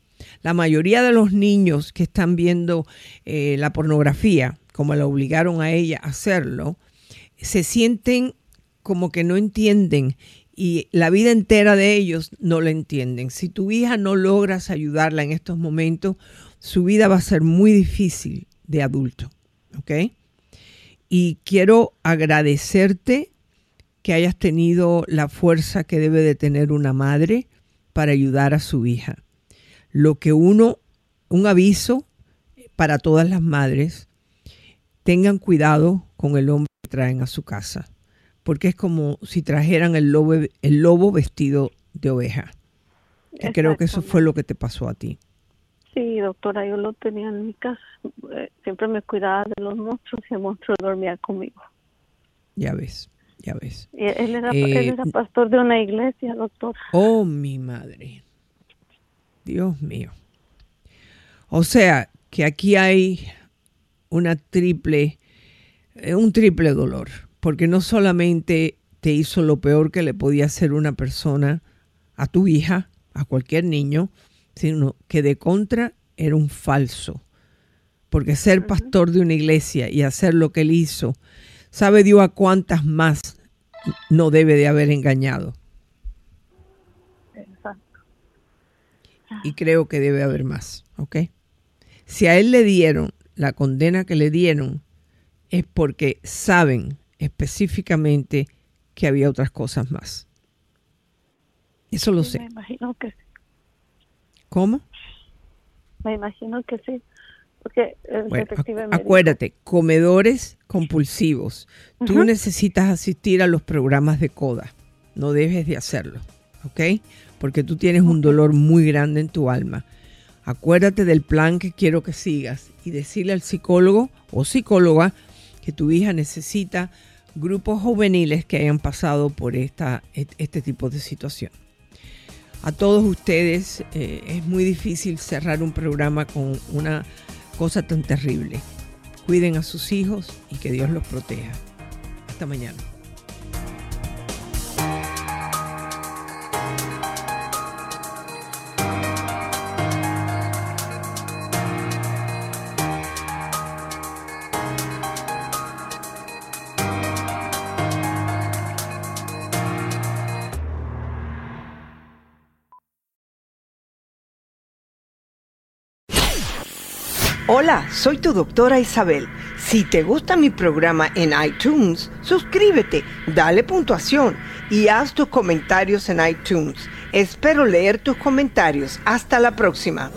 La mayoría de los niños que están viendo eh, la pornografía, como la obligaron a ella a hacerlo, se sienten como que no entienden y la vida entera de ellos no la entienden. Si tu hija no logras ayudarla en estos momentos, su vida va a ser muy difícil de adulto. ¿Ok? Y quiero agradecerte que hayas tenido la fuerza que debe de tener una madre para ayudar a su hija lo que uno, un aviso para todas las madres, tengan cuidado con el hombre que traen a su casa, porque es como si trajeran el lobo, el lobo vestido de oveja. Y creo que eso fue lo que te pasó a ti. Sí, doctora, yo lo tenía en mi casa. Eh, siempre me cuidaba de los monstruos y el monstruo dormía conmigo. Ya ves, ya ves. él, era, él era eh, pastor de una iglesia, doctora. Oh, mi madre. Dios mío. O sea, que aquí hay una triple, eh, un triple dolor, porque no solamente te hizo lo peor que le podía hacer una persona a tu hija, a cualquier niño, sino que de contra era un falso. Porque ser pastor de una iglesia y hacer lo que él hizo, sabe Dios a cuántas más no debe de haber engañado. Y creo que debe haber más, ¿ok? Si a él le dieron la condena que le dieron, es porque saben específicamente que había otras cosas más. Eso lo sé. Me imagino que sí. ¿Cómo? Me imagino que sí. Porque acuérdate, comedores compulsivos. Tú necesitas asistir a los programas de CODA. No debes de hacerlo. ¿Ok? Porque tú tienes un dolor muy grande en tu alma. Acuérdate del plan que quiero que sigas y decirle al psicólogo o psicóloga que tu hija necesita grupos juveniles que hayan pasado por esta, este tipo de situación. A todos ustedes eh, es muy difícil cerrar un programa con una cosa tan terrible. Cuiden a sus hijos y que Dios los proteja. Hasta mañana. Hola, soy tu doctora Isabel. Si te gusta mi programa en iTunes, suscríbete, dale puntuación y haz tus comentarios en iTunes. Espero leer tus comentarios. Hasta la próxima.